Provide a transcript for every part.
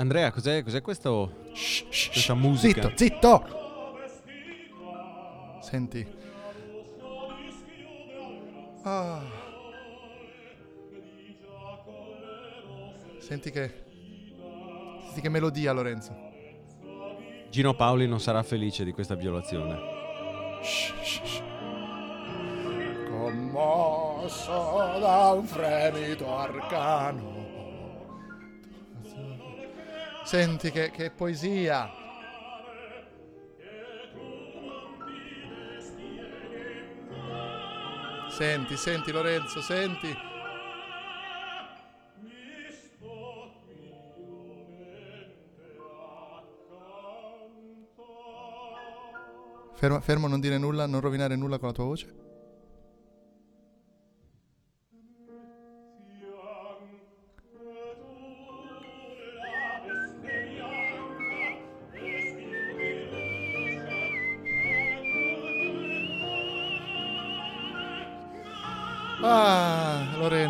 Andrea, cos'è, cos'è questo, Shh, shh, questa musica? Zitto, zitto! Senti. Ah. Senti che... Senti che melodia, Lorenzo. Gino Paoli non sarà felice di questa violazione. Shh, shh, shh. Commosso da un fremito arcano. Senti che, che poesia. Senti, senti Lorenzo, senti. Fermo, fermo, non dire nulla, non rovinare nulla con la tua voce.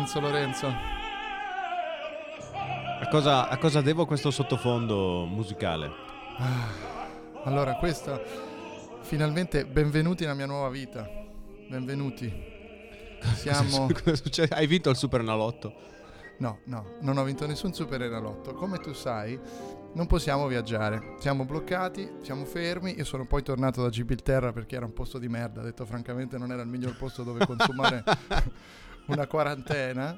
Lorenzo, Lorenzo. A cosa, a cosa devo questo sottofondo musicale? Allora, questo finalmente benvenuti nella mia nuova vita. Benvenuti. Siamo? Hai vinto il Super Nalotto? No, no, non ho vinto nessun Super Enalotto. Come tu sai, non possiamo viaggiare. Siamo bloccati, siamo fermi. Io sono poi tornato da Gibilterra perché era un posto di merda. Detto francamente, non era il miglior posto dove consumare una quarantena.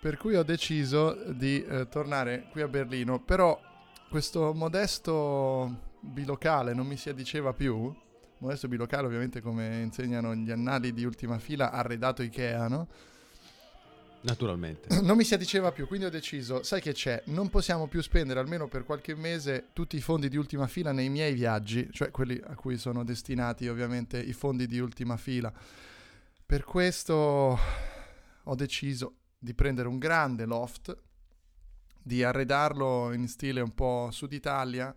Per cui ho deciso di eh, tornare qui a Berlino. Però questo modesto bilocale non mi si addiceva più. Modesto bilocale, ovviamente, come insegnano gli annali di ultima fila, arredato Ikea, no? Naturalmente. non mi si addiceva più, quindi ho deciso, sai che c'è, non possiamo più spendere almeno per qualche mese tutti i fondi di ultima fila nei miei viaggi, cioè quelli a cui sono destinati ovviamente i fondi di ultima fila. Per questo ho deciso di prendere un grande loft, di arredarlo in stile un po' Sud Italia,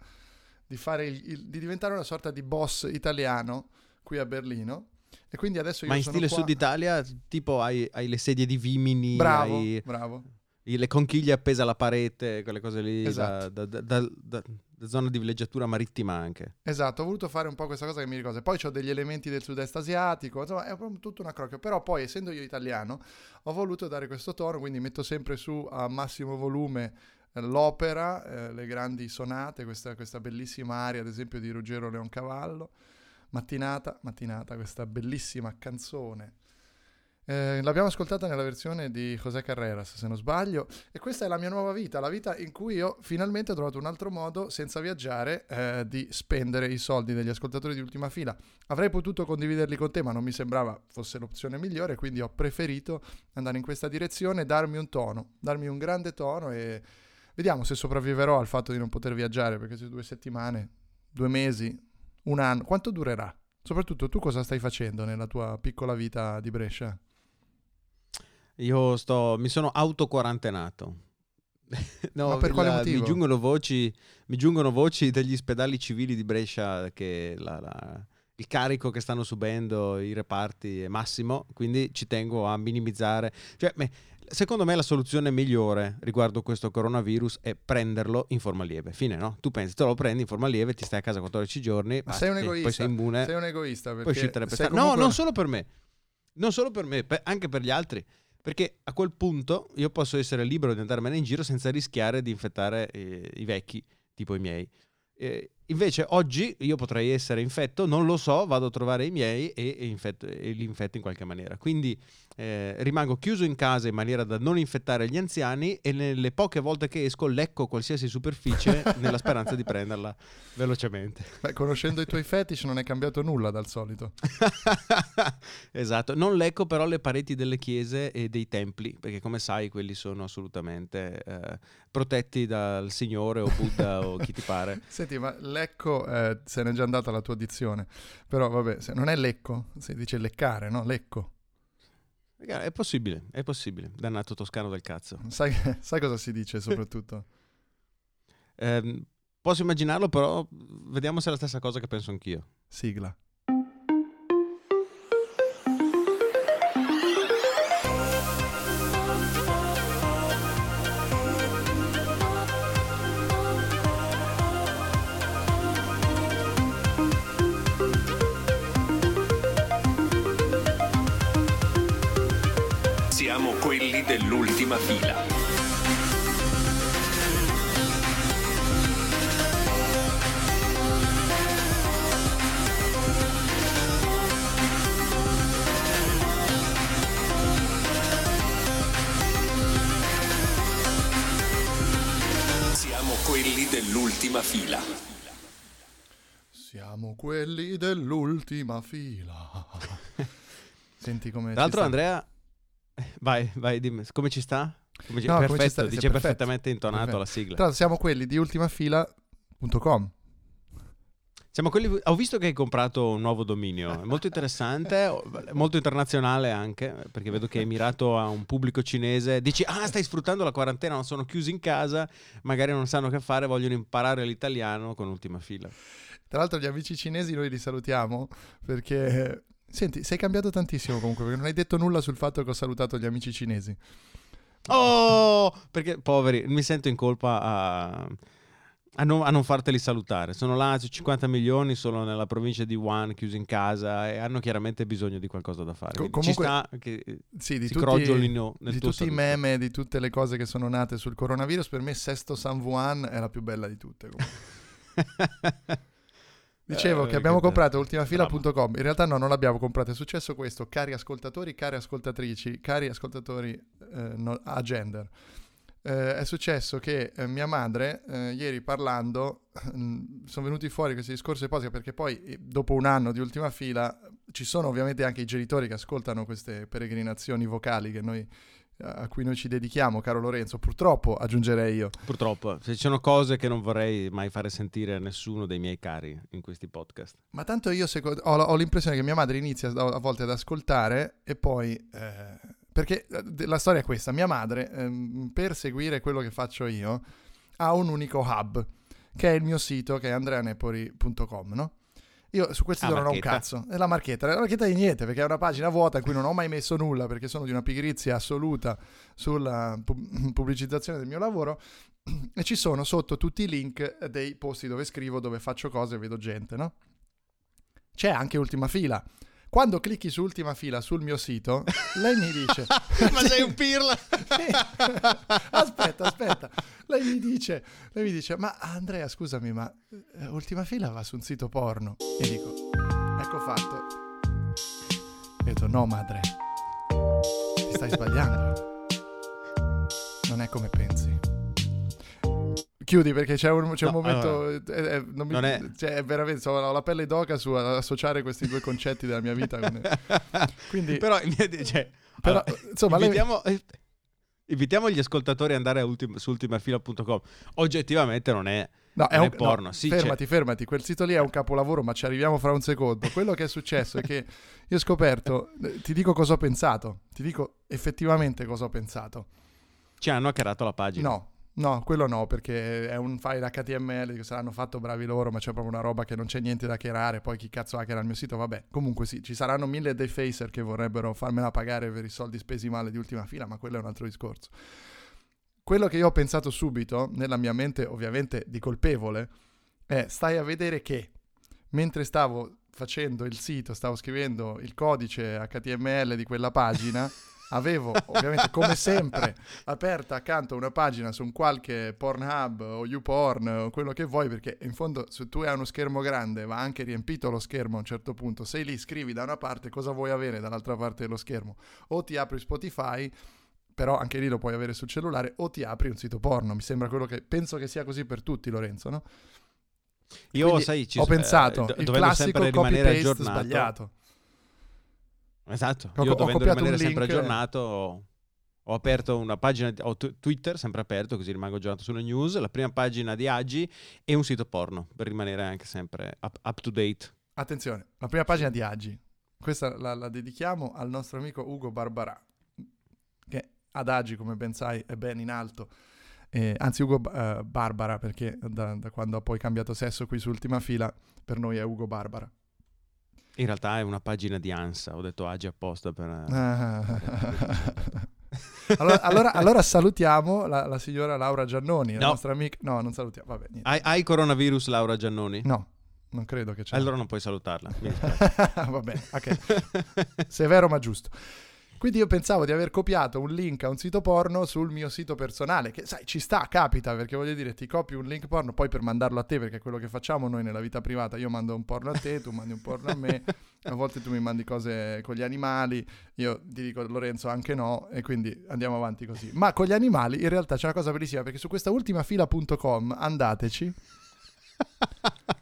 di, fare il- il- di diventare una sorta di boss italiano qui a Berlino. E quindi adesso io Ma in stile qua- Sud Italia, tipo hai, hai le sedie di Vimini, Bravo, hai bravo. le conchiglie appese alla parete, quelle cose lì, Esatto. da- da- da zona di villeggiatura marittima anche. Esatto, ho voluto fare un po' questa cosa che mi ricorda. Poi ho degli elementi del sud-est asiatico, insomma, è proprio tutto una crocchia. Però poi, essendo io italiano, ho voluto dare questo tono, quindi metto sempre su a massimo volume eh, l'opera, eh, le grandi sonate, questa, questa bellissima aria, ad esempio, di Ruggero Leoncavallo. Mattinata, mattinata, questa bellissima canzone. Eh, l'abbiamo ascoltata nella versione di José Carreras, se non sbaglio, e questa è la mia nuova vita, la vita in cui io finalmente ho trovato un altro modo, senza viaggiare, eh, di spendere i soldi degli ascoltatori di ultima fila. Avrei potuto condividerli con te, ma non mi sembrava fosse l'opzione migliore, quindi ho preferito andare in questa direzione, darmi un tono, darmi un grande tono e vediamo se sopravviverò al fatto di non poter viaggiare, perché se due settimane, due mesi, un anno, quanto durerà? Soprattutto tu cosa stai facendo nella tua piccola vita di Brescia? Io sto, mi sono autoquarantenato. No, Ma per quale la- motivo? Mi giungono, voci, mi giungono voci degli ospedali civili di Brescia che la- la- il carico che stanno subendo i reparti è massimo, quindi ci tengo a minimizzare. Cioè, me- secondo me la soluzione migliore riguardo questo coronavirus è prenderlo in forma lieve. Fine, no? Tu pensi, te lo prendi in forma lieve, ti stai a casa 14 giorni, Ma sei un basta, egoista. poi sei immune. Sei un egoista perché Puoi scintare per comunque- No, non solo per me. Non solo per me, per- anche per gli altri. Perché a quel punto io posso essere libero di andarmene in giro senza rischiare di infettare eh, i vecchi, tipo i miei. Eh, invece oggi io potrei essere infetto, non lo so, vado a trovare i miei e, e infetto- e li infetto in qualche maniera. Quindi eh, rimango chiuso in casa in maniera da non infettare gli anziani e nelle poche volte che esco lecco qualsiasi superficie nella speranza di prenderla velocemente. Beh, conoscendo i tuoi fetish non è cambiato nulla dal solito. esatto, non lecco però le pareti delle chiese e dei templi, perché come sai quelli sono assolutamente eh, protetti dal Signore o Buddha o chi ti pare. Senti, ma lecco eh, se n'è già andata la tua dizione. Però vabbè, se non è lecco, si dice leccare, no? Lecco. È possibile, è possibile, dannato toscano del cazzo. Sai, sai cosa si dice soprattutto? Ehm, posso immaginarlo, però vediamo se è la stessa cosa che penso anch'io. Sigla. Dell'ultima fila. Senti come... Tra l'altro. Andrea... Vai, vai, dimmi, come ci sta? Come ci- No, come perfetto, ci sta? Dice perfetto. perfettamente intonato Perfetto. la sigla. Tra l'altro siamo quelli di ultimafila.com. Siamo quelli... Ho visto che hai comprato un nuovo dominio, è molto interessante, molto internazionale anche, perché vedo che hai mirato a un pubblico cinese. Dici, ah, stai sfruttando la quarantena, non sono chiusi in casa, magari non sanno che fare, vogliono imparare l'italiano con ultima fila. Tra l'altro gli amici cinesi noi li salutiamo perché... Senti, sei cambiato tantissimo comunque perché non hai detto nulla sul fatto che ho salutato gli amici cinesi. Oh, perché poveri, mi sento in colpa a, a non, a non farteli salutare. Sono là, c'è 50 milioni solo nella provincia di Wuhan, chiusi in casa e hanno chiaramente bisogno di qualcosa da fare. Co- Quindi comunque- che Sì, di tutti, di tutti i meme, di tutte le cose che sono nate sul coronavirus, per me Sesto San Juan è la più bella di tutte. Dicevo Eh, che abbiamo che comprato ultimafila.com. In realtà no, non l'abbiamo comprato. È successo questo, cari ascoltatori, cari ascoltatrici, cari ascoltatori eh, no- a gender. Eh, è successo che eh, mia madre, eh, ieri parlando, sono venuti fuori questi discorsi e cose perché poi, eh, dopo un anno di ultima fila, ci sono ovviamente anche i genitori che ascoltano queste peregrinazioni vocali che noi, a cui noi ci dedichiamo, caro Lorenzo. Purtroppo, aggiungerei io. Purtroppo, se ci sono cose che non vorrei mai fare sentire a nessuno dei miei cari in questi podcast. Ma tanto io seco- ho, ho l'impressione che mia madre inizia a volte ad ascoltare e poi... eh, perché eh, la storia è questa, mia madre ehm, per seguire quello che faccio io ha un unico hub, che è il mio sito, che è andreanepori.com, no? Io su quel sito non ho un cazzo, è la marchetta, la marchetta di niente, perché è una pagina vuota in cui non ho mai messo nulla, perché sono di una pigrizia assoluta sulla pu- pubblicizzazione del mio lavoro, e ci sono sotto tutti i link dei posti dove scrivo, dove faccio cose e vedo gente, no? C'è anche ultima fila. Quando clicchi su ultima fila sul mio sito, lei mi dice... Ma sei un pirla! Aspetta, aspetta. Lei mi dice, lei mi dice, ma Andrea, scusami, ma eh, ultima fila va su un sito porno. E dico, ecco fatto. E ho detto, no madre, ti stai sbagliando. Non è come pensi. Chiudi perché c'è un, c'è un No, momento. eh, eh, non mi- non è- cioè, è veramente. so, ho la pelle d'oca su associare questi due concetti della mia vita. con- Quindi, Però, cioè, però, allora, insomma, lei- invitiamo, eh, invitiamo gli ascoltatori ad andare ultim- su ultimafila.com. Oggettivamente non è... No, è un è porno, no, sì, fermati, fermati. Quel sito lì è un capolavoro, ma ci arriviamo fra un secondo. Quello che è successo è che io ho scoperto, eh, ti dico cosa ho pensato, ti dico effettivamente cosa ho pensato. Ci hanno hackerato la pagina. No, no, quello no, perché è un file HTML che saranno fatto bravi loro, ma c'è proprio una roba che non c'è niente da hackerare. Poi chi cazzo hackera il mio sito? Vabbè, comunque sì, ci saranno mille defacer che vorrebbero farmela pagare per i soldi spesi male di ultima fila, ma quello è un altro discorso. Quello che io ho pensato subito, nella mia mente ovviamente di colpevole, è stai a vedere che mentre stavo facendo il sito, stavo scrivendo il codice HTML di quella pagina, avevo ovviamente come sempre aperta accanto una pagina su un qualche Pornhub o YouPorn o quello che vuoi, perché in fondo se tu hai uno schermo grande va anche riempito lo schermo a un certo punto, sei lì, scrivi da una parte cosa vuoi avere dall'altra parte dello schermo, o ti apri Spotify, però anche lì lo puoi avere sul cellulare, o ti apri un sito porno, mi sembra quello che penso che sia così per tutti Lorenzo, no? Io, Quindi sai, ci ho eh, pensato, do- il classico copy-paste aggiornato. sbagliato. Esatto, io ho dovendo rimanere sempre aggiornato ho, ho aperto una pagina, ho tu- Twitter sempre aperto così rimango aggiornato sulle news, la prima pagina di Agi e un sito porno per rimanere anche sempre up, up to date. Attenzione, la prima pagina di Agi, questa la, la dedichiamo al nostro amico Ugo Barbarà, che ad Agi, come ben sai, è ben in alto. Eh, anzi, Ugo eh, Barbara, perché da, da quando ha poi cambiato sesso qui su Ultima Fila, per noi è Ugo Barbara. In realtà è una pagina di ANSA, ho detto Agi apposta per... allora, allora- allora salutiamo la, la signora Laura Giannoni, la No. nostra amica. No, non salutiamo, vabbè. Hai, hai coronavirus Laura Giannoni? No, non credo che c'è. Allora non puoi salutarla. Va bene, ok. Severo ma giusto. Quindi io pensavo di aver copiato un link a un sito porno sul mio sito personale, che sai, ci sta, capita, perché voglio dire, ti copio un link porno poi per mandarlo a te, perché è quello che facciamo noi nella vita privata, io mando un porno a te, tu mandi un porno a me, a volte tu mi mandi cose con gli animali, io ti dico Lorenzo anche no, e quindi andiamo avanti così. Ma con gli animali in realtà c'è una cosa bellissima, perché su questa ultima fila.com andateci.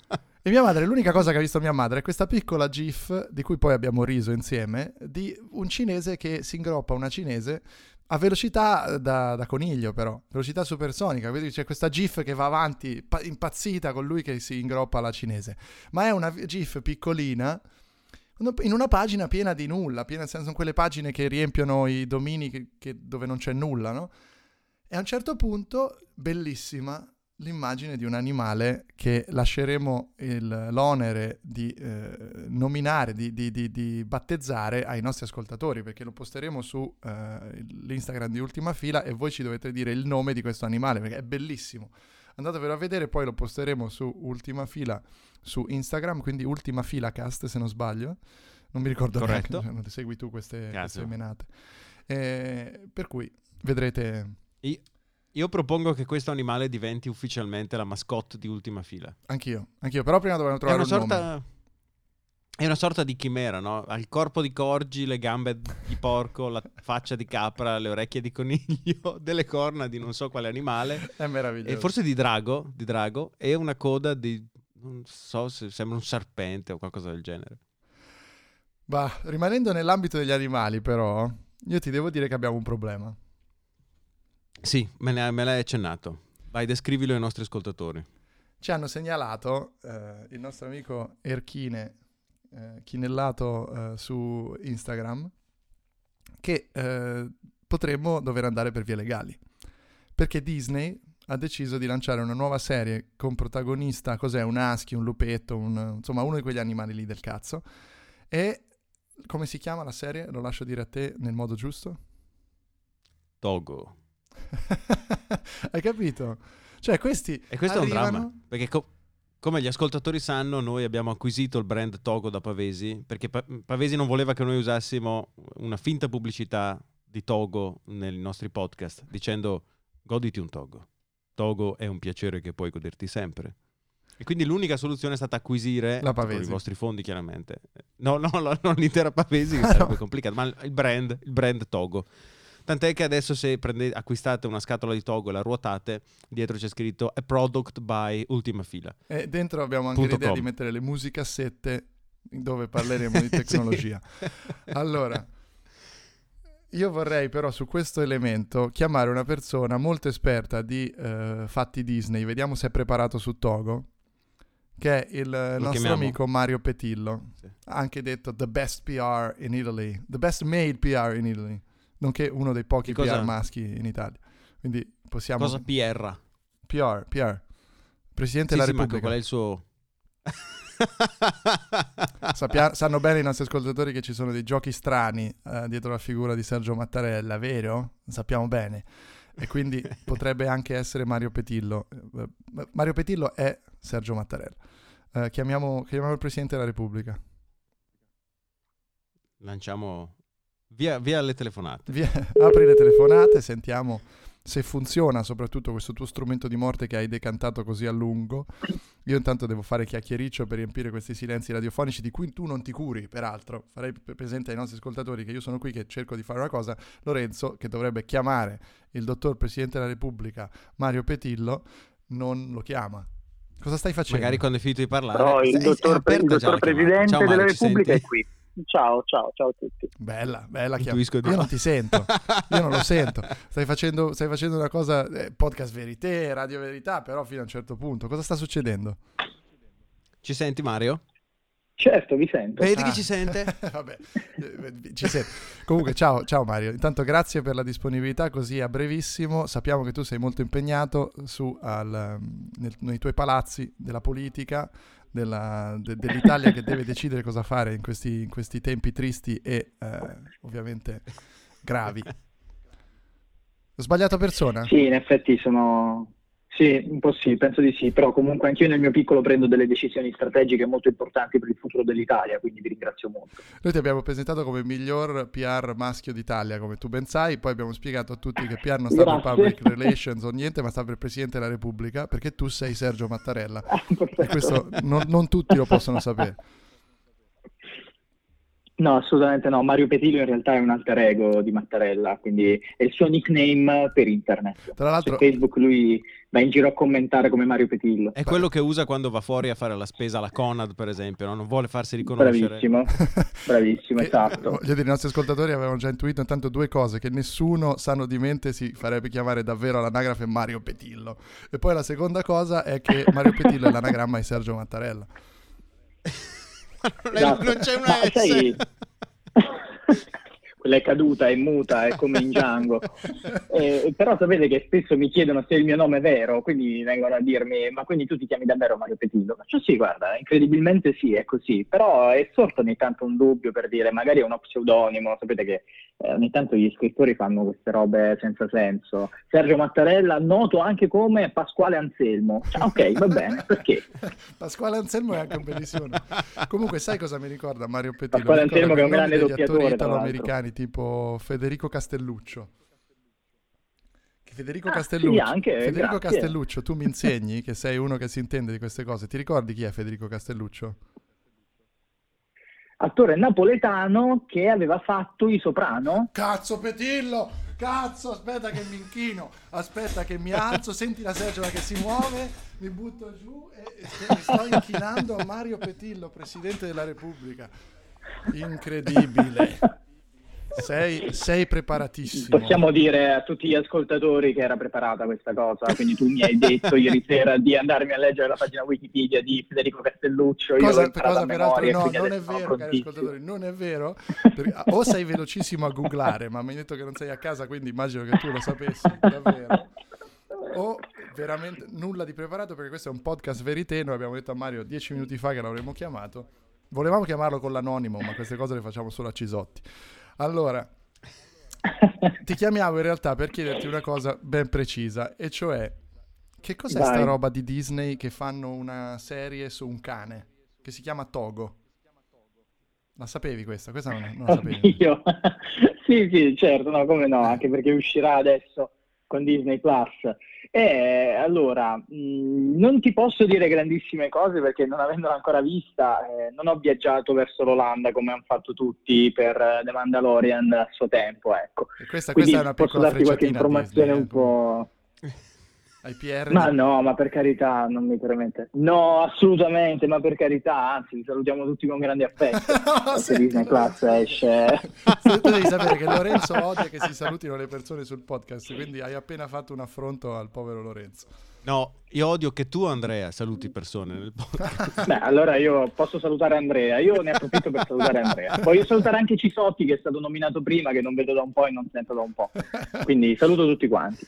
E mia madre, l'unica cosa che ha visto mia madre è questa piccola GIF, di cui poi abbiamo riso insieme, di un cinese che si ingroppa una cinese a velocità da, da coniglio però, velocità supersonica, quindi c'è questa GIF che va avanti pa- impazzita con lui che si ingroppa la cinese, ma è una GIF piccolina in una pagina piena di nulla, piena senso in quelle pagine che riempiono i domini che, che, dove non c'è nulla, no? E a un certo punto, bellissima, l'immagine di un animale che lasceremo il, l'onere di eh, nominare, di, di, di, di, battezzare ai nostri ascoltatori, perché lo posteremo su eh, l'Instagram di Ultima Fila e voi ci dovete dire il nome di questo animale, perché è bellissimo. Andatevelo a vedere, poi lo posteremo su Ultima Fila su Instagram, quindi Ultima Fila Cast se non sbaglio. Non mi ricordo Corretto. neanche, cioè, segui tu queste, queste menate. Eh, per cui vedrete... Io, io propongo che questo animale diventi ufficialmente la mascotte di ultima fila. Anch'io, anch'io, però prima dobbiamo trovare è una un sorta... nome. È una sorta di chimera, no? Ha il corpo di corgi, le gambe di porco, la faccia di capra, le orecchie di coniglio, delle corna di non so quale animale. È meraviglioso. E forse di drago, di drago, e una coda di... non so se sembra un serpente o qualcosa del genere. Bah, rimanendo nell'ambito degli animali però, io ti devo dire che abbiamo un problema. Sì, me, ne, me l'hai accennato. Vai, descrivilo ai nostri ascoltatori. Ci hanno segnalato eh, il nostro amico Erchine, eh, chinellato eh, su Instagram, che eh, potremmo dover andare per vie legali. Perché Disney ha deciso di lanciare una nuova serie con protagonista, cos'è, un husky, un lupetto, un, insomma uno di quegli animali lì del cazzo. E come si chiama la serie? Lo lascio dire a te nel modo giusto. Togo. Hai capito? Cioè, questi. E questo arrivano... è un dramma. Perché, co- come gli ascoltatori sanno, noi abbiamo acquisito il brand Togo da Pavesi. Perché pa- Pavesi non voleva che noi usassimo una finta pubblicità di Togo nei nostri podcast, dicendo goditi un Togo. Togo è un piacere che puoi goderti sempre. E quindi l'unica soluzione è stata acquisire La con i vostri fondi, chiaramente. No, no, no, non l'intera Pavesi, che Ah, sarebbe no. complicato, ma il brand, il brand Togo. Tant'è che adesso se prendete, acquistate una scatola di Togo e la ruotate, dietro c'è scritto a product by Ultima Fila. E dentro abbiamo anche l'idea com. di mettere le musicassette dove parleremo di tecnologia. Allora, io vorrei però su questo elemento chiamare una persona molto esperta di eh, fatti Disney, vediamo se è preparato su Togo, che è il nostro chiamiamo? amico Mario Petillo, Sì. anche detto the best PR in Italy, the best made PR in Italy, nonché uno dei pochi PR maschi in Italia. Quindi possiamo... Cosa PR? PR, PR. Presidente Sì, della sì, Repubblica. qual è il suo... Sappia- sanno bene i nostri ascoltatori che ci sono dei giochi strani eh, dietro la figura di Sergio Mattarella, vero? Sappiamo bene. E quindi potrebbe anche essere Mario Petillo. Eh, Mario Petillo è Sergio Mattarella. Eh, chiamiamo, chiamiamo il Presidente della Repubblica. Lanciamo via, via le telefonate. Via- apri le telefonate, sentiamo se funziona soprattutto questo tuo strumento di morte che hai decantato così a lungo. Io intanto devo fare chiacchiericcio per riempire questi silenzi radiofonici di cui tu non ti curi, peraltro. Farei presente ai nostri ascoltatori che io sono qui che cerco di fare una cosa. Lorenzo, che dovrebbe chiamare il dottor Presidente della Repubblica Mario Petillo, non lo chiama. Cosa stai facendo? Magari quando è finito di parlare... Però il dottor, il dottor. Presidente Ciao, della Mario, ci Repubblica senti? è qui. Ciao, ciao, ciao a tutti. Bella, bella chiamata. Io no. non ti sento, io non lo sento. Stai facendo, stai facendo una cosa, eh, podcast verité, radio verità, però fino a un certo punto. Cosa sta succedendo? Ci senti Mario? Certo, vi sento. Vedi Ah. chi ci sente? Vabbè, eh, ci sento. Comunque, ciao, ciao Mario. Intanto grazie per la disponibilità così a brevissimo. Sappiamo che tu sei molto impegnato su al, um, nel- nei tuoi palazzi della politica, della- de- dell'Italia che deve decidere cosa fare in questi, in questi tempi tristi e eh, ovviamente gravi. Ho sbagliato persona? Sì, in effetti sono... Sì, un po' sì, penso di sì, però comunque anch'io nel mio piccolo prendo delle decisioni strategiche molto importanti per il futuro dell'Italia, quindi vi ringrazio molto. Noi ti abbiamo presentato come miglior PR maschio d'Italia, come tu ben sai, poi abbiamo spiegato a tutti che PR non sta per Grazie. public relations o niente, ma sta per Presidente della Repubblica, perché tu sei Sergio Mattarella. Ah. E questo non, non tutti lo possono sapere. No, assolutamente no. Mario Petillo in realtà è un alter ego di Mattarella, quindi è il suo nickname per internet. Tra l'altro- Su Facebook lui va in giro a commentare come Mario Petillo. È quello che usa quando va fuori a fare la spesa alla Conad, per esempio, no? non vuole farsi riconoscere. Bravissimo, bravissimo, esatto. Voglio dire, i nostri ascoltatori avevano già intuito intanto due cose, che nessuno sano di mente si farebbe chiamare davvero all'anagrafe Mario Petillo. E poi la seconda cosa è che Mario Petillo è l'anagramma di Sergio Mattarella. non, è- Esatto. non c'è una Ma S. sai- Quella è caduta, è muta, è come in Django. Eh, però sapete che spesso mi chiedono se il mio nome è vero, quindi vengono a dirmi: Ma quindi tu ti chiami davvero Mario Petillo? Faccio sì, guarda, incredibilmente sì, è così. Però è sorto ogni tanto un dubbio per dire: magari è uno pseudonimo. Sapete che eh, ogni tanto gli scrittori fanno queste robe senza senso. Sergio Mattarella, noto anche come Pasquale Anselmo. Cioè, ok, va bene, perché? Pasquale Anselmo è anche un bellissimo nome. Comunque, sai cosa mi ricorda Mario Petillo? Pasquale Anselmo che è un grande doppiatore, italo-americani tipo Federico Castelluccio. Federico Ah, Castelluccio, sì, anche, Federico. Castelluccio, tu mi insegni che sei uno che si intende di queste cose. Ti ricordi chi è Federico Castelluccio? Attore napoletano che aveva fatto I Soprano. Cazzo Petillo! Cazzo, aspetta che mi inchino, aspetta che mi alzo, senti la seggiola che si muove, mi butto giù e e sto inchinando a Mario Petillo, Presidente della Repubblica. Incredibile. Sei, sei preparatissimo. Possiamo dire a tutti gli ascoltatori che era preparata questa cosa, quindi tu mi hai detto ieri sera di andarmi a leggere la pagina Wikipedia di Federico Castelluccio. Cosa, cosa peraltro no, non è vero, cari ascoltatori, non è vero. Perché- o sei velocissimo a googlare, ma mi hai detto che non sei a casa, quindi immagino che tu lo sapessi davvero. O veramente nulla di preparato perché questo è un podcast verité, noi abbiamo detto a Mario dieci minuti fa che l'avremmo chiamato. Volevamo chiamarlo con l'anonimo, ma queste cose le facciamo solo a Cisotti. Allora, ti chiamiamo in realtà per chiederti una cosa ben precisa, e cioè che cos'è Vai. sta roba di Disney che fanno una serie su un cane che si chiama Togo? La sapevi questa? Questa non, non la sapevi. Oddio. sì, sì, certo, no, come no, anche perché uscirà adesso con Disney Plus. E allora, mh, non ti posso dire grandissime cose perché non avendola ancora vista, eh, non ho viaggiato verso l'Olanda come hanno fatto tutti per eh, The Mandalorian a suo tempo, ecco. E questa, questa è una posso piccola darti qualche informazione Disney, un po'... Ai PR Ma no, ma per carità, non mi permette. No, assolutamente, ma per carità, anzi, vi salutiamo tutti con grande affetto. No, senti, Disney. Plus esce... Tu devi sapere che Lorenzo odia che si salutino le persone sul podcast, quindi hai appena fatto un affronto al povero Lorenzo. No, io odio che tu, Andrea, saluti persone nel podcast. Beh, allora io posso salutare Andrea, io ne approfitto per salutare Andrea. Voglio salutare anche Cisotti che è stato nominato prima, che non vedo da un po' e non sento da un po'. Quindi saluto tutti quanti.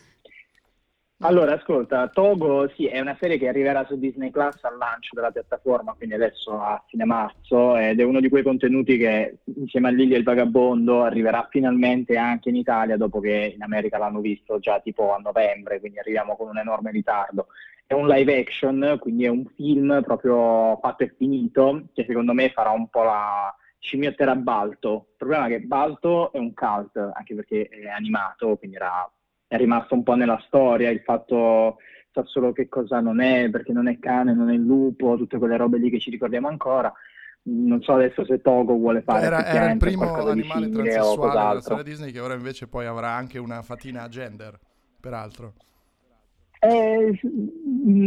Allora, ascolta, Togo sì, è una serie che arriverà su Disney Plus al lancio della piattaforma, quindi adesso a fine marzo, ed è uno di quei contenuti che insieme a Lily e il Vagabondo arriverà finalmente anche in Italia dopo che in America l'hanno visto già tipo a novembre, quindi arriviamo con un enorme ritardo. È un live action, quindi è un film proprio fatto e finito, che secondo me farà un po' la scimmiottera Balto. Il problema è che Balto è un cult, anche perché è animato, quindi era è rimasto un po' nella storia, il fatto sa solo che cosa non è, perché non è cane, non è lupo, tutte quelle robe lì che ci ricordiamo ancora. Non so adesso se Togo vuole fare Era, era il primo animale transessuale della storia Disney che ora invece poi avrà anche una fatina a gender, peraltro. Eh,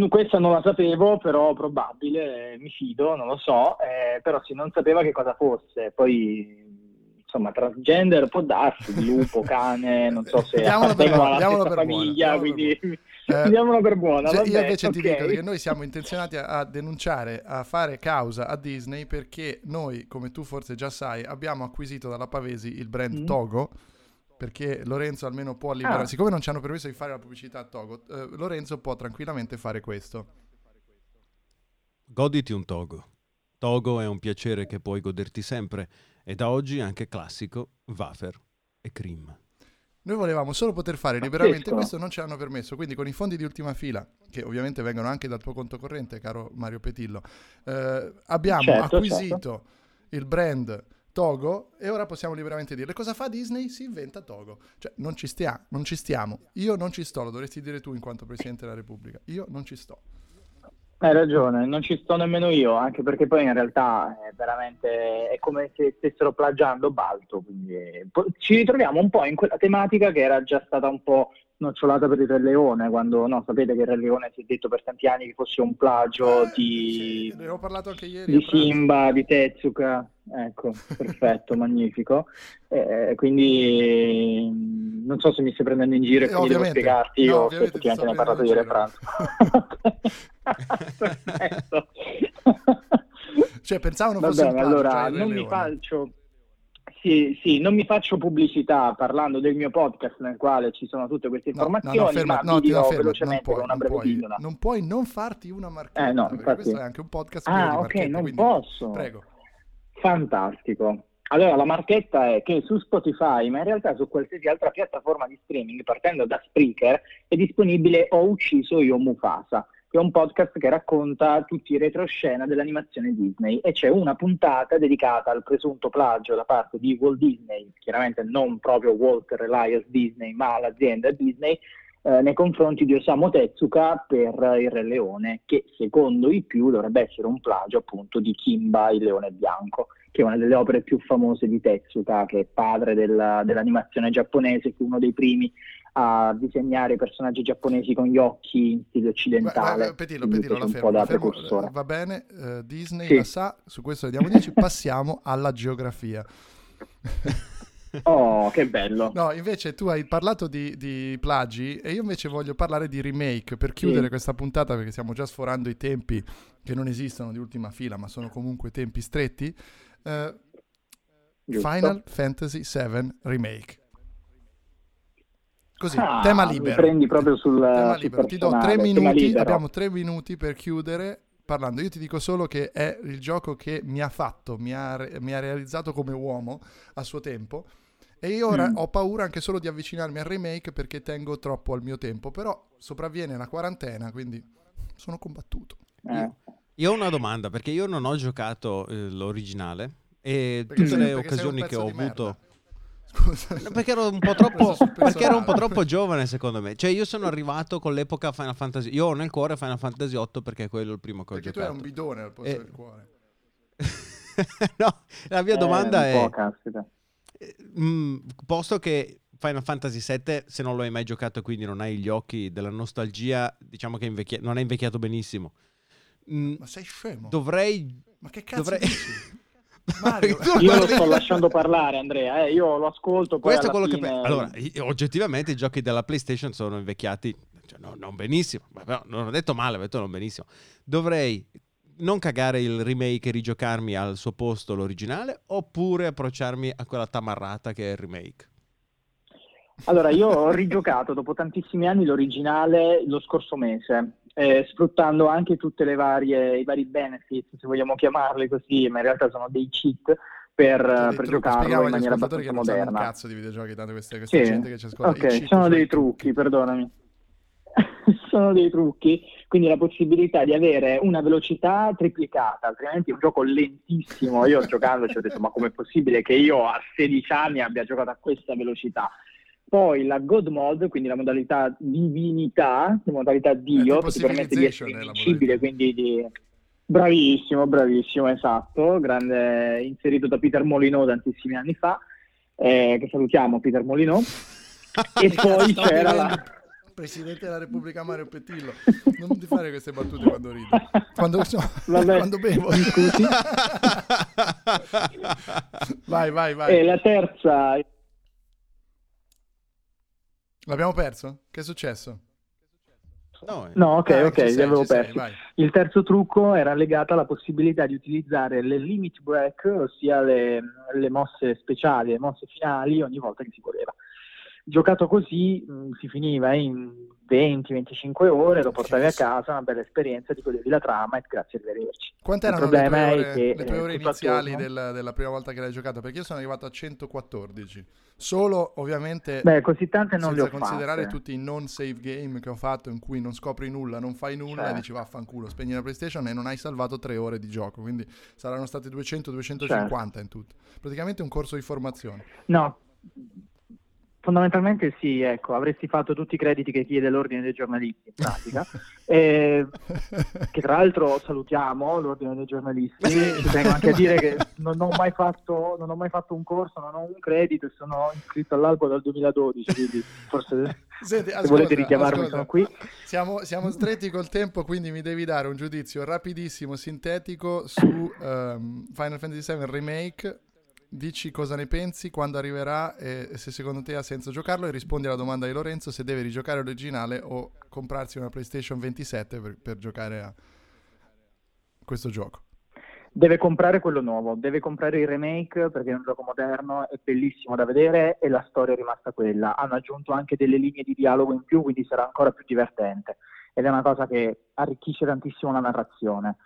questa non la sapevo, però probabile, mi fido, non lo so, eh, però sì, non sapeva che cosa fosse. Poi, insomma, transgender può darsi, lupo, cane, non so se appartengono alla stessa per famiglia, per quindi Eh, per buona. Cioè, va io invece ti ok. dico che noi siamo intenzionati a, a denunciare, a fare causa a Disney perché noi, come tu forse già sai, abbiamo acquisito dalla Pavesi il brand Mm. Togo. Perché Lorenzo almeno può liberare, Ah. siccome non ci hanno permesso di fare la pubblicità a Togo, eh, Lorenzo può tranquillamente fare questo. Goditi un togo. Togo è un piacere che puoi goderti sempre e da oggi anche classico, wafer e cream. Noi volevamo solo poter fare liberamente questo, non ce l'hanno permesso. Quindi con i fondi di ultima fila, che ovviamente vengono anche dal tuo conto corrente, caro Mario Petillo, eh, abbiamo Certo, acquisito il brand Togo e ora possiamo liberamente dire cosa fa Disney? Si inventa Togo. Cioè non ci, stia, non ci stiamo. Io non ci sto, lo dovresti dire tu in quanto Presidente della Repubblica. Io non ci sto. Hai ragione, non ci sto nemmeno io, anche perché poi in realtà è veramente è come se stessero plagiando Balto, quindi ci ritroviamo un po' in quella tematica che era già stata un po' nocciolata per il Re Leone, quando no, sapete che il Re Leone si è detto per tanti anni che fosse un plagio Eh, di, sì, ieri. di pranzo. Simba, di Tezuka, ecco, perfetto, magnifico. Eh, quindi mm, non so se mi stai prendendo in giro e Eh, quindi devo spiegarti, No, ti effettivamente ne ho parlato ieri a pranzo. Perfetto. Cioè pensavano Va fosse un bene, plagio, allora cioè non mi faccio sì, sì, non mi faccio pubblicità parlando del mio podcast nel quale ci sono tutte queste No, no, informazioni, no, ferma, ma no, ti no, dirò ferma, velocemente puoi, con una breve puoi, pillola. non puoi non farti una marchetta, Eh, no, infatti- questo è anche un podcast Ah, ok, non quindi- posso. Prego. Fantastico. Allora, la marchetta è che su Spotify, ma in realtà su qualsiasi altra piattaforma di streaming, partendo da Spreaker, è disponibile Ho ucciso io Mufasa, che è un podcast che racconta tutti i retroscena dell'animazione Disney. E c'è una puntata dedicata al presunto plagio da parte di Walt Disney, chiaramente non proprio Walter Elias Disney, ma l'azienda Disney, eh, nei confronti di Osamu Tezuka per il Re Leone, che secondo i più dovrebbe essere un plagio appunto di Kimba, il leone bianco, che è una delle opere più famose di Tezuka, che è padre della- dell'animazione giapponese, fu uno dei primi a disegnare i personaggi giapponesi con gli occhi in stile occidentale. vai, Petillo, quindi Petillo, la fermo, po' la fermo, va bene, eh, Disney Sì. la sa, su questo le diamo 10, passiamo alla geografia. Oh, che bello! No, invece tu hai parlato di, di plagi e io invece voglio parlare di remake per chiudere Sì. questa puntata perché stiamo già sforando i tempi che non esistono di ultima fila ma sono comunque tempi stretti. Giusto. Final Fantasy VII Remake. Così, Ah, tema mi libero. prendi proprio sul, tema sul libero. Ti do tre minuti, abbiamo tre minuti per chiudere parlando. Io ti dico solo che è il gioco che mi ha fatto, mi ha, mi ha realizzato come uomo a suo tempo. E io ora Mm. ho paura anche solo di avvicinarmi al remake perché tengo troppo al mio tempo. Però sopravviene la quarantena, quindi sono combattuto. Eh. Io ho una domanda, perché io non ho giocato eh, l'originale e Perché tutte sei- le occasioni che ho di merda. Scusa. No, Perché ero un po' troppo, perché ero un po' troppo giovane, secondo me. Cioè, io sono arrivato con l'epoca Final Fantasy. Io ho nel cuore Final Fantasy 8 perché è quello il primo che ho Perché tu hai giocato. un bidone al posto Eh, del cuore. no, la mia Eh, domanda è: caspita. eh, mm, posto che Final Fantasy 7, se non lo hai mai giocato e quindi non hai gli occhi della nostalgia, diciamo che è invecchia- non è invecchiato benissimo. Mm, Ma sei scemo? dovrei. Ma che cazzo dovrei... Mario, Io lo sto lasciando parlare, Andrea. eh, Io lo ascolto. Poi Questo è quello che fine- pe- Allora, oggettivamente i giochi della PlayStation sono invecchiati, cioè, no- non benissimo, ma però non ho detto male, ho detto non benissimo. Dovrei non cagare il remake e rigiocarmi al suo posto l'originale oppure approcciarmi a quella tamarrata che è il remake. Allora, io ho rigiocato dopo tantissimi anni l'originale lo scorso mese, eh, sfruttando anche tutte le varie, i vari benefit, se vogliamo chiamarli così, ma in realtà sono dei cheat per, dei per trucchi. giocarlo in maniera abbastanza non sanno un moderna. cazzo di videogiochi, tanto queste, questa Sì. gente che ci ascolta. Ok, cheat sono sono dei trucchi, perdonami. sono dei trucchi, quindi la possibilità di avere una velocità triplicata, altrimenti è un gioco lentissimo. Io giocando ci ho detto, ma com'è possibile che io a 16 anni abbia giocato a questa velocità? Poi la God Mode, quindi la modalità divinità, la modalità Dio, tipo che ti permette di essere invincibile, quindi di... Bravissimo, bravissimo, esatto, grande, inserito da Peter Molyneux tantissimi anni fa, eh, che salutiamo Peter Molyneux. E poi c'era la... Presidente della Repubblica Mario Pettillo, non ti fare queste battute quando ridi. Quando, Vabbè, quando bevo. vai, vai, vai. E la terza, L'abbiamo perso? Che è successo? No, eh. no, ok, Ah, ok, li avevo sei, persi. Il terzo trucco era legato alla possibilità di utilizzare le limit break, ossia le, le mosse speciali, le mosse finali ogni volta che si voleva. Giocato così mh, si finiva in 20-25 ore, lo portavi a casa, una bella esperienza, ti godevi la trama e grazie arrivederci. Quante erano le tue ore, che, le tue eh, ore tutto iniziali attorno- del- della prima volta che l'hai giocato? Perché io sono arrivato a 114. Solo, ovviamente, Beh, così tante non le senza ho considerare fatte. tutti i non save game che ho fatto in cui non scopri nulla, non fai nulla e Certo. dici vaffanculo, spegni la PlayStation e non hai salvato tre ore di gioco. Quindi saranno state 200-250 Certo. in tutto. Praticamente un corso di formazione. No, fondamentalmente sì, ecco, avresti fatto tutti i crediti che chiede l'ordine dei giornalisti in pratica, Eh, che tra l'altro salutiamo l'ordine dei giornalisti, ci tengo anche a dire che non ho, mai fatto, non ho mai fatto un corso, non ho un credito e sono iscritto all'albo dal 2012, quindi forse Senti, se ascolta, volete richiamarmi ascolta. sono qui. Siamo, siamo stretti col tempo, quindi mi devi dare un giudizio rapidissimo, sintetico su ehm, Final Fantasy VII Remake. Dici cosa ne pensi, quando arriverà e se secondo te ha senso giocarlo e rispondi alla domanda di Lorenzo se deve rigiocare l'originale o comprarsi una PlayStation 27 per, per giocare a questo gioco. Deve comprare quello nuovo, deve comprare il remake perché è un gioco moderno, è bellissimo da vedere e la storia è rimasta quella. Hanno aggiunto anche delle linee di dialogo in più, quindi sarà ancora più divertente. Ed è una cosa che arricchisce tantissimo la narrazione.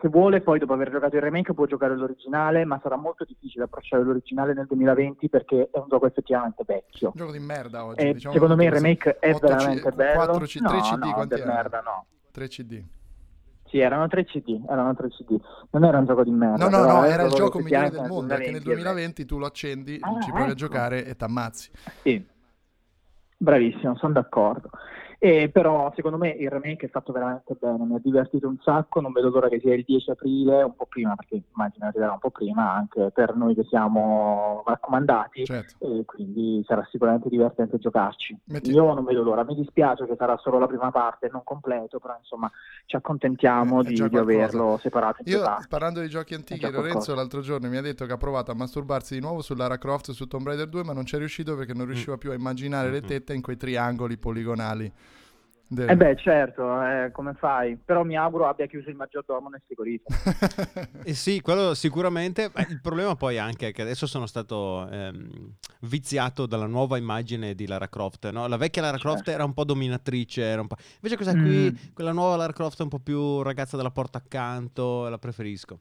Se vuole, poi dopo aver giocato il remake può giocare l'originale, ma sarà molto difficile approcciare l'originale nel 2020 perché è un gioco effettivamente vecchio. Un gioco di merda oggi. E diciamo secondo me il remake è 8 C- veramente bello. 4 C- 3 no, CD, no, quanti erano? merda no. 3 CD. Sì, erano 3 CD, erano 3 CD. Non era un gioco di merda. No, no, no, era il gioco migliore del mondo, perché nel 2020 è 2020 tu lo accendi, Ah, ci provi a ecco. giocare e t'ammazzi. Sì, bravissimo, sono d'accordo. E però secondo me il remake è fatto veramente bene, mi ha divertito un sacco, non vedo l'ora che sia il 10 aprile, un po' prima, perché immagino arriverà un po' prima anche per noi che siamo raccomandati. Certo. E quindi sarà sicuramente divertente giocarci. Metti- Io non vedo l'ora, mi dispiace che sarà solo la prima parte, non completo, però insomma ci accontentiamo Eh, di, di averlo separato in Io, parlando di giochi antichi, Lorenzo qualcosa. l'altro giorno mi ha detto che ha provato a masturbarsi di nuovo su Lara Croft e su Tomb Raider 2, ma non ci è riuscito perché non riusciva più a immaginare le Mhm. tette in quei triangoli poligonali. Del- Eh beh, certo, eh, come fai? Però mi auguro abbia chiuso il maggiordomo nel frigorifero. Eh sì, quello sicuramente. il problema poi anche è che adesso sono stato ehm, viziato dalla nuova immagine di Lara Croft. no? La vecchia Lara Croft Certo. era un po' dominatrice, era un po'... invece questa qui, Mm. quella nuova Lara Croft è un po' più ragazza della porta accanto, la preferisco.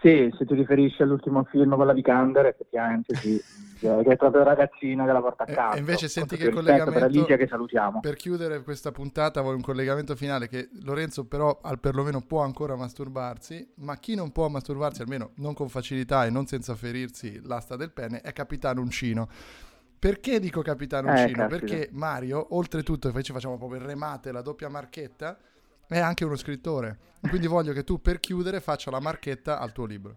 Sì, se ti riferisci all'ultimo film con la Vikander, effettivamente sì, direi che è proprio ragazzina che la porta a E- casa. e invece senti che rispetto per collegamento- Alicia che salutiamo. Per chiudere questa puntata voglio un collegamento finale che Lorenzo però al perlomeno può ancora masturbarsi, ma chi non può masturbarsi almeno non con facilità e non senza ferirsi l'asta del pene è Capitano Uncino. Perché dico Capitano Eh, Uncino? caspita. Perché Mario, oltretutto, e poi ci facciamo proprio il remate, la doppia marchetta, è anche uno scrittore. Quindi voglio che tu per chiudere faccia la marchetta al tuo libro.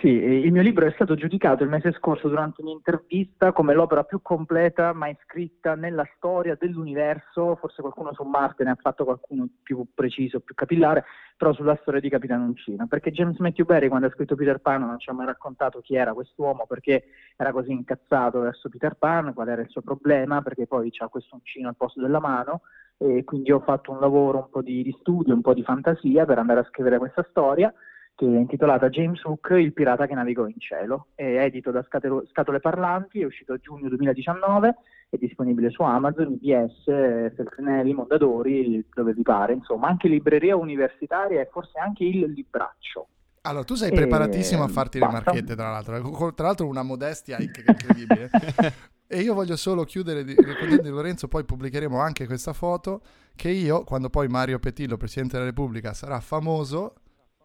Sì, il mio libro è stato giudicato il mese scorso durante un'intervista come l'opera più completa mai scritta nella storia dell'universo, forse qualcuno su Marte ne ha fatto qualcuno più preciso, più capillare, però sulla storia di Capitano Uncino, perché James Matthew Barry quando ha scritto Peter Pan non ci ha mai raccontato chi era quest'uomo, perché era così incazzato verso Peter Pan, qual era il suo problema, perché poi c'ha questo uncino al posto della mano, e quindi ho fatto un lavoro un po' di, di studio, un po' di fantasia per andare a scrivere questa storia che è intitolata James Hook, il pirata che navigò in cielo. È edito da Scatole Parlanti, è uscito a giugno 2019, è disponibile su Amazon, IBS, Feltrinelli, Mondadori, dove vi pare, insomma, anche libreria universitaria e forse anche il libraccio. Allora, tu sei E preparatissimo a farti le basta. marchette, tra l'altro. Tra l'altro una modestia inc- incredibile. E io voglio solo chiudere di- ricordando Lorenzo, poi pubblicheremo anche questa foto, che io, quando poi Mario Petillo, Presidente della Repubblica, sarà famoso,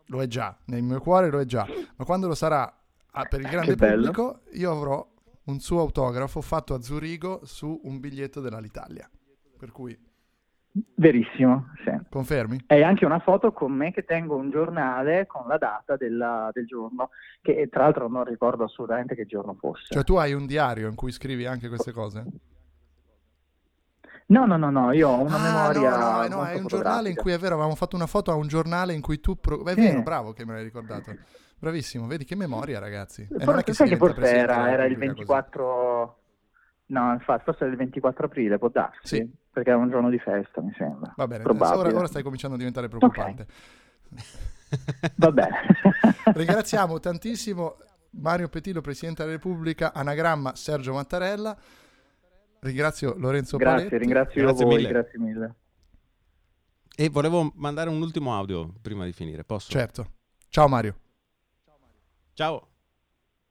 lo è già, nel mio cuore lo è già, ma quando lo sarà ah, per il grande pubblico, io avrò un suo autografo fatto a Zurigo su un biglietto dell'Alitalia. Per cui, Verissimo, sì. confermi? E anche una foto con me che tengo un giornale con la data della- del giorno, che tra l'altro non ricordo assolutamente che giorno fosse. Cioè tu hai un diario in cui scrivi anche queste cose? No, no, no, no, io ho una Ah, memoria. no, no, no, è un giornale in cui è vero, avevamo fatto una foto a un giornale in cui tu... pro- È vero, bravo che me l'hai ricordato. Bravissimo, vedi che memoria ragazzi. E non è Forse, che sai che forse era, era il Repubblica così. 24. No, infatti, forse era il 24 aprile, può darsi. Sì. Perché era un giorno di festa, mi sembra. Va bene, ora, ora stai cominciando a diventare preoccupante. Va bene. Ringraziamo tantissimo Mario Petillo, Presidente della Repubblica, anagramma Sergio Mattarella. Ringrazio Lorenzo Grazie, Paletti. ringrazio Grazie voi, mille. grazie mille. E volevo mandare un ultimo audio prima di finire, posso? Certo. Ciao Mario. Ciao.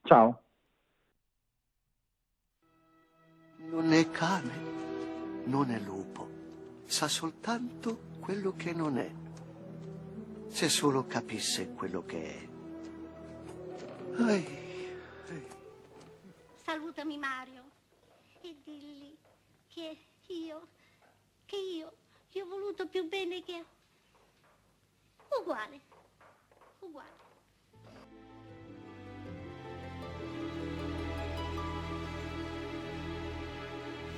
Ciao. Non è cane, non è lupo, sa soltanto quello che non è. Se solo capisse quello che è. Ai, Salutami Mario e digli che io, che io, gli ho voluto più bene che... Uguale, uguale.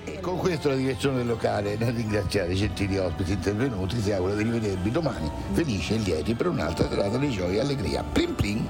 E con questo la direzione del locale, nel ringraziare i gentili ospiti intervenuti, si augura di rivedervi domani, felici e lieti per un'altra serata di gioia e allegria. Plim plim!